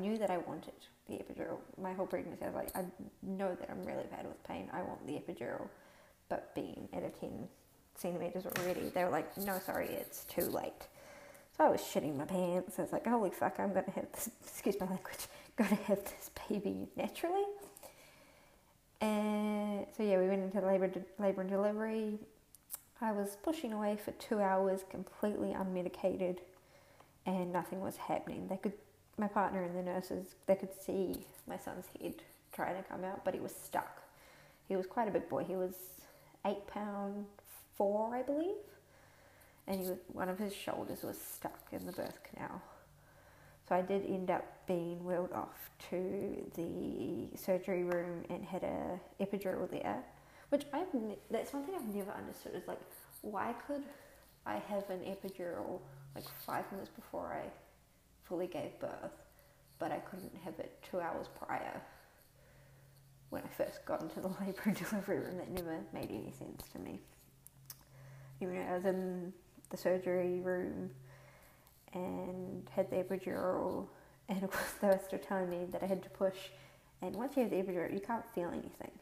knew that I wanted the epidural. My whole pregnancy, I was like, I know that I'm really bad with pain. I want the epidural. But being at a 10 centimeters already, they were like, no, sorry, it's too late. So I was shitting my pants. I was like, holy fuck, I'm going to have this, excuse my language, going to have this baby naturally. And so yeah, we went into labor, labor and delivery. I was pushing away for two hours, completely unmedicated, and nothing was happening. They could, my partner and the nurses, they could see my son's head trying to come out, but he was stuck. He was quite a big boy. He was eight pound four, I believe, and he was, one of his shoulders was stuck in the birth canal. So I did end up being wheeled off to the surgery room and had a epidural there, which I've that's one thing I've never understood is like why could I have an epidural like five minutes before I fully gave birth, but I couldn't have it two hours prior when I first got into the labour and delivery room. That never made any sense to me. Even though I was in the surgery room and had the epidural, and of course they were still telling me that I had to push. And once you have the epidural, you can't feel anything.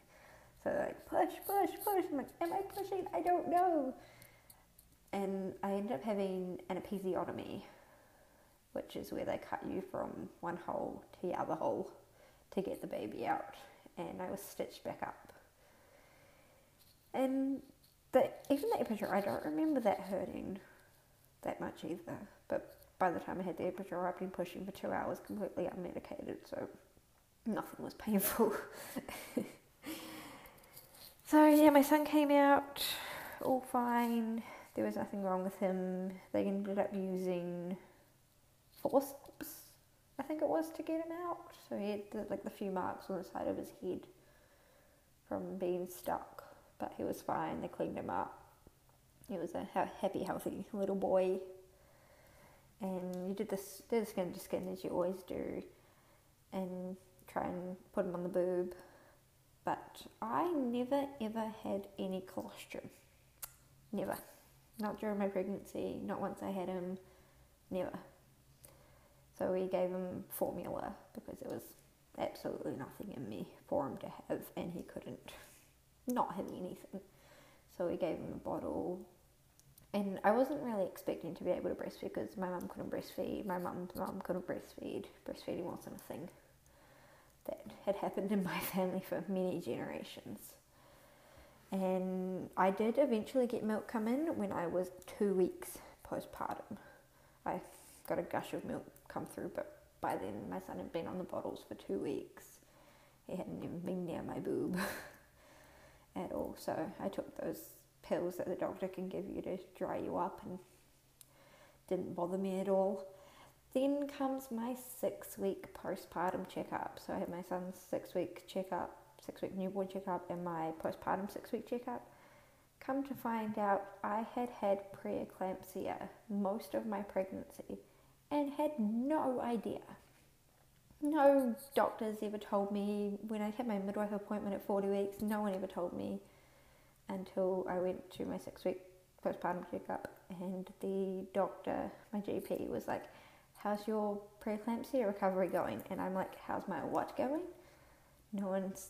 So they're like, push, push, push. I'm like, am I pushing? I don't know. And I ended up having an episiotomy, which is where they cut you from one hole to the other hole to get the baby out. And I was stitched back up. And the, even the epidural, I don't remember that hurting that much either. But by the time I had the epidural, I'd been pushing for two hours completely unmedicated, so nothing was painful. so yeah, my son came out all fine. There was nothing wrong with him. They ended up using forceps, I think it was, to get him out. So he had the, like the few marks on the side of his head from being stuck, but he was fine. They cleaned him up. He was a happy, healthy little boy. And you did this did the skin to skin as you always do and try and put him on the boob. But I never ever had any colostrum. Never. Not during my pregnancy. Not once I had him. Never so we gave him formula because there was absolutely nothing in me for him to have and he couldn't not have anything so we gave him a bottle and I wasn't really expecting to be able to breastfeed because my mum couldn't breastfeed, my mum's mum couldn't breastfeed. Breastfeeding wasn't a thing that had happened in my family for many generations. And I did eventually get milk come in when I was two weeks postpartum. I got a gush of milk come through, but by then my son had been on the bottles for two weeks. He hadn't even been near my boob at all, so I took those pills that the doctor can give you to dry you up and didn't bother me at all. Then comes my six week postpartum checkup. So I had my son's six week checkup, six week newborn checkup, and my postpartum six week checkup. Come to find out, I had had preeclampsia most of my pregnancy and had no idea. No doctors ever told me when I had my midwife appointment at 40 weeks, no one ever told me until I went to my six week postpartum checkup, and the doctor, my GP, was like, How's your preeclampsia recovery going? And I'm like, How's my what going? No one's,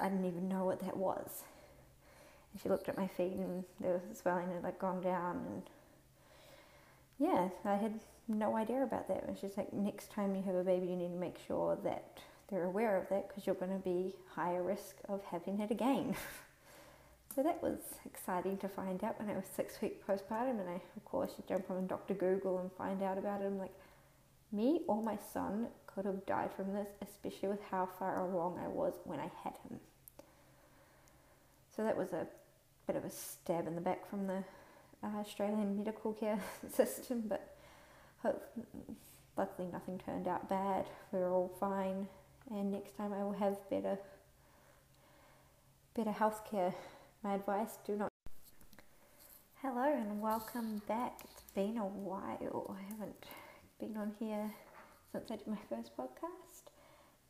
I didn't even know what that was. And she looked at my feet, and there was swelling had like gone down, and yeah, I had no idea about that. And she's like, Next time you have a baby, you need to make sure that they're aware of that because you're going to be higher risk of having it again. So that was exciting to find out when I was six weeks postpartum, and I, of course, you jump on Dr. Google and find out about it. I'm like, me or my son could have died from this, especially with how far along I was when I had him. So that was a bit of a stab in the back from the uh, Australian medical care system, but luckily nothing turned out bad. We are all fine, and next time I will have better better healthcare my advice do not. Hello and welcome back. It's been a while. I haven't been on here since I did my first podcast,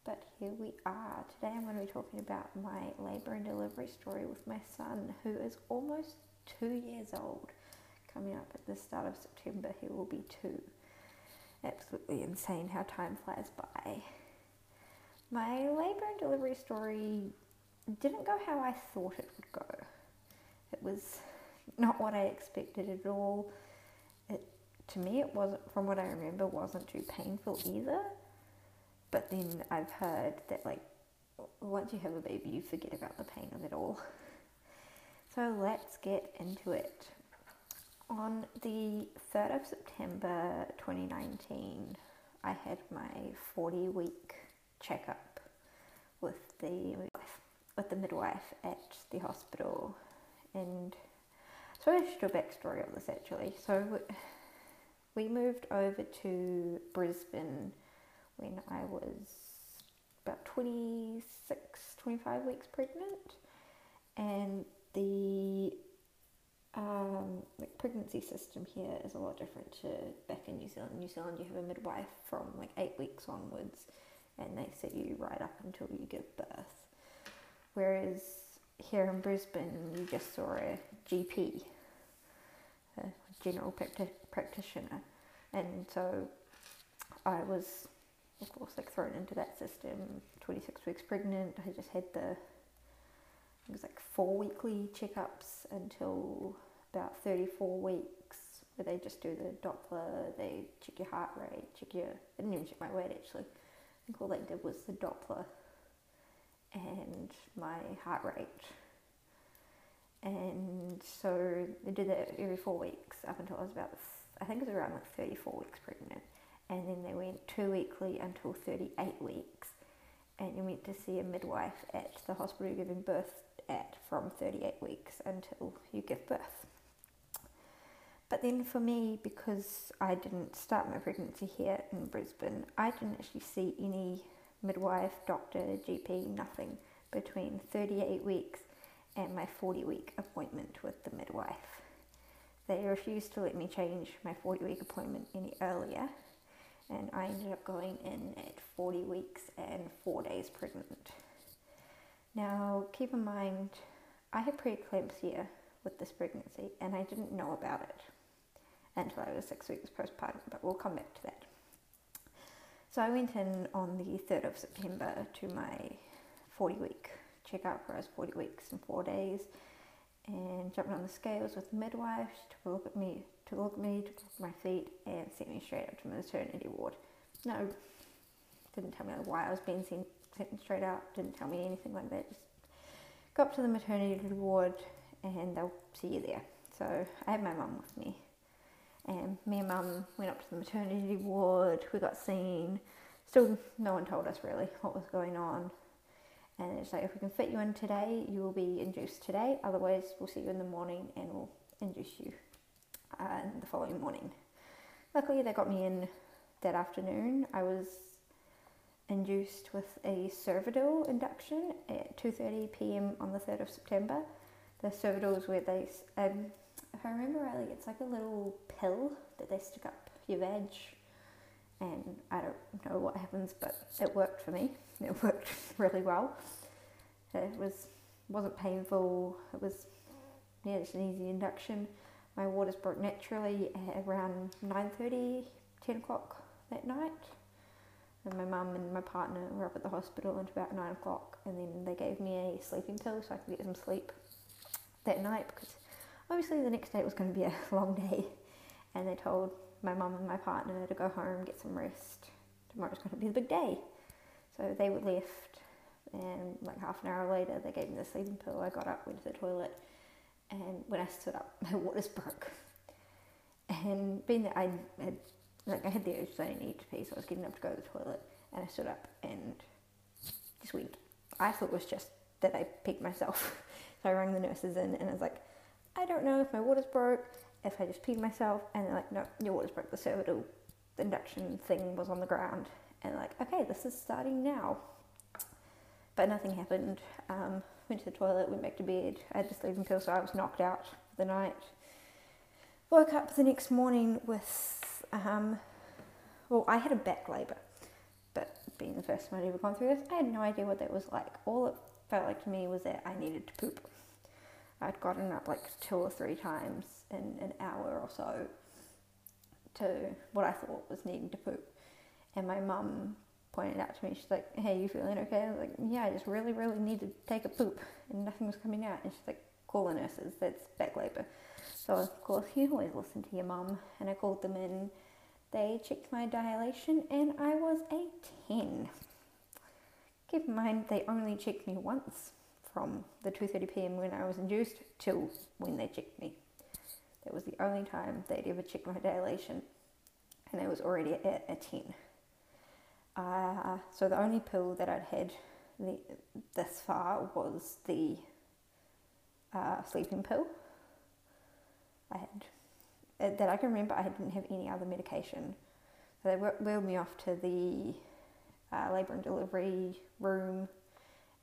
but here we are. Today I'm going to be talking about my labour and delivery story with my son, who is almost two years old. Coming up at the start of September, he will be two. absolutely insane how time flies by. My labour and delivery story didn't go how I thought it would go. It was not what I expected at all. It, to me, it wasn't, from what I remember, wasn't too painful either. But then I've heard that, like, once you have a baby, you forget about the pain of it all. So let's get into it. On the 3rd of September 2019, I had my 40 week checkup with the with the midwife at the hospital, and so I should do a backstory of this actually. So we moved over to Brisbane when I was about 26, 25 weeks pregnant, and the um, like pregnancy system here is a lot different to back in New Zealand. New Zealand, you have a midwife from like eight weeks onwards, and they set you right up until you give birth. Whereas here in Brisbane, you just saw a GP, a general practi- practitioner, and so I was, of course, like thrown into that system. Twenty six weeks pregnant, I just had the it was like four weekly checkups until about 34 weeks where they just do the Doppler, they check your heart rate, check your, I didn't even check my weight actually. I think all they did was the Doppler and my heart rate. And so they did that every four weeks up until I was about, I think it was around like 34 weeks pregnant. And then they went two weekly until 38 weeks. And you went to see a midwife at the hospital giving birth at from 38 weeks until you give birth. But then for me, because I didn't start my pregnancy here in Brisbane, I didn't actually see any midwife, doctor, GP, nothing between 38 weeks and my 40 week appointment with the midwife. They refused to let me change my 40 week appointment any earlier, and I ended up going in at 40 weeks and 4 days pregnant. Now, keep in mind, I had preeclampsia with this pregnancy and I didn't know about it until I was six weeks postpartum, but we'll come back to that. So I went in on the 3rd of September to my 40 week checkup where I was 40 weeks and four days and jumped on the scales with the midwife, She took a look at me, took a look at me, took at my feet and sent me straight up to maternity ward. No, didn't tell me why I was being sent sent me straight out, didn't tell me anything like that. Just go up to the maternity ward and they'll see you there. So I had my mum with me. And me and mum went up to the maternity ward, we got seen. Still, no one told us really what was going on. And it's like, if we can fit you in today, you will be induced today. Otherwise, we'll see you in the morning and we'll induce you uh, the following morning. Luckily, they got me in that afternoon. I was induced with a Cervidil induction at 2:30 p.m. on the 3rd of September. The Cervidil is where they, um, if I remember rightly, it's like a little pill that they stick up your veg, and I don't know what happens, but it worked for me. It worked really well. It was wasn't painful. It was yeah, just an easy induction. My waters broke naturally at around 9:30, 10 o'clock that night and my mum and my partner were up at the hospital until about nine o'clock, and then they gave me a sleeping pill so I could get some sleep that night because obviously the next day was going to be a long day, and they told my mum and my partner to go home, get some rest. Tomorrow's going to be the big day, so they were left, and like half an hour later, they gave me the sleeping pill. I got up, went to the toilet, and when I stood up, my waters broke. And being that I had like I had the urge that I needed to pee, so I was getting up to go to the toilet, and I stood up and just went. I thought it was just that I peed myself, so I rang the nurses in, and I was like, I don't know if my water's broke, if I just peed myself, and they're like, no, your water's broke. The Cervidil induction thing was on the ground, and like, okay, this is starting now. But nothing happened. Um, went to the toilet, went back to bed. I had the sleeping pill, so I was knocked out for the night. Woke up the next morning with um, well, I had a back labour, but being the first time I'd ever gone through this, I had no idea what that was like. All it felt like to me was that I needed to poop. I'd gotten up like two or three times in an hour or so to what I thought was needing to poop. And my mum pointed out to me, she's like, Hey, you feeling okay? I was like, Yeah, I just really, really need to take a poop. And nothing was coming out. And she's like, Call the nurses, that's back labour. So, of course, you always listen to your mum. And I called them in. They checked my dilation, and I was a 10. Keep in mind, they only checked me once from the 2:30 p.m. when I was induced till when they checked me. That was the only time they'd ever checked my dilation, and I was already at a 10. Uh, so the only pill that I'd had the, this far was the uh, sleeping pill. I had uh, that I can remember. I didn't have any other medication. So they wheeled me off to the uh, labour and delivery room,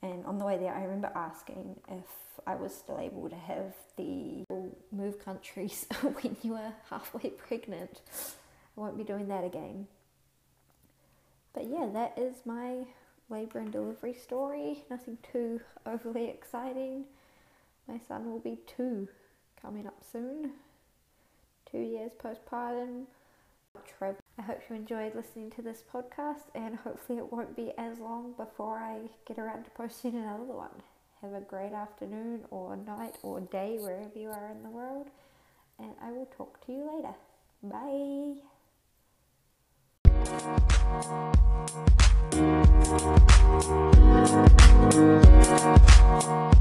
and on the way there, I remember asking if I was still able to have the move countries when you were halfway pregnant. I won't be doing that again. But yeah, that is my labour and delivery story. Nothing too overly exciting. My son will be two coming up soon. Two years postpartum. I hope you enjoyed listening to this podcast and hopefully it won't be as long before I get around to posting another one. Have a great afternoon or night or day wherever you are in the world and I will talk to you later. Bye.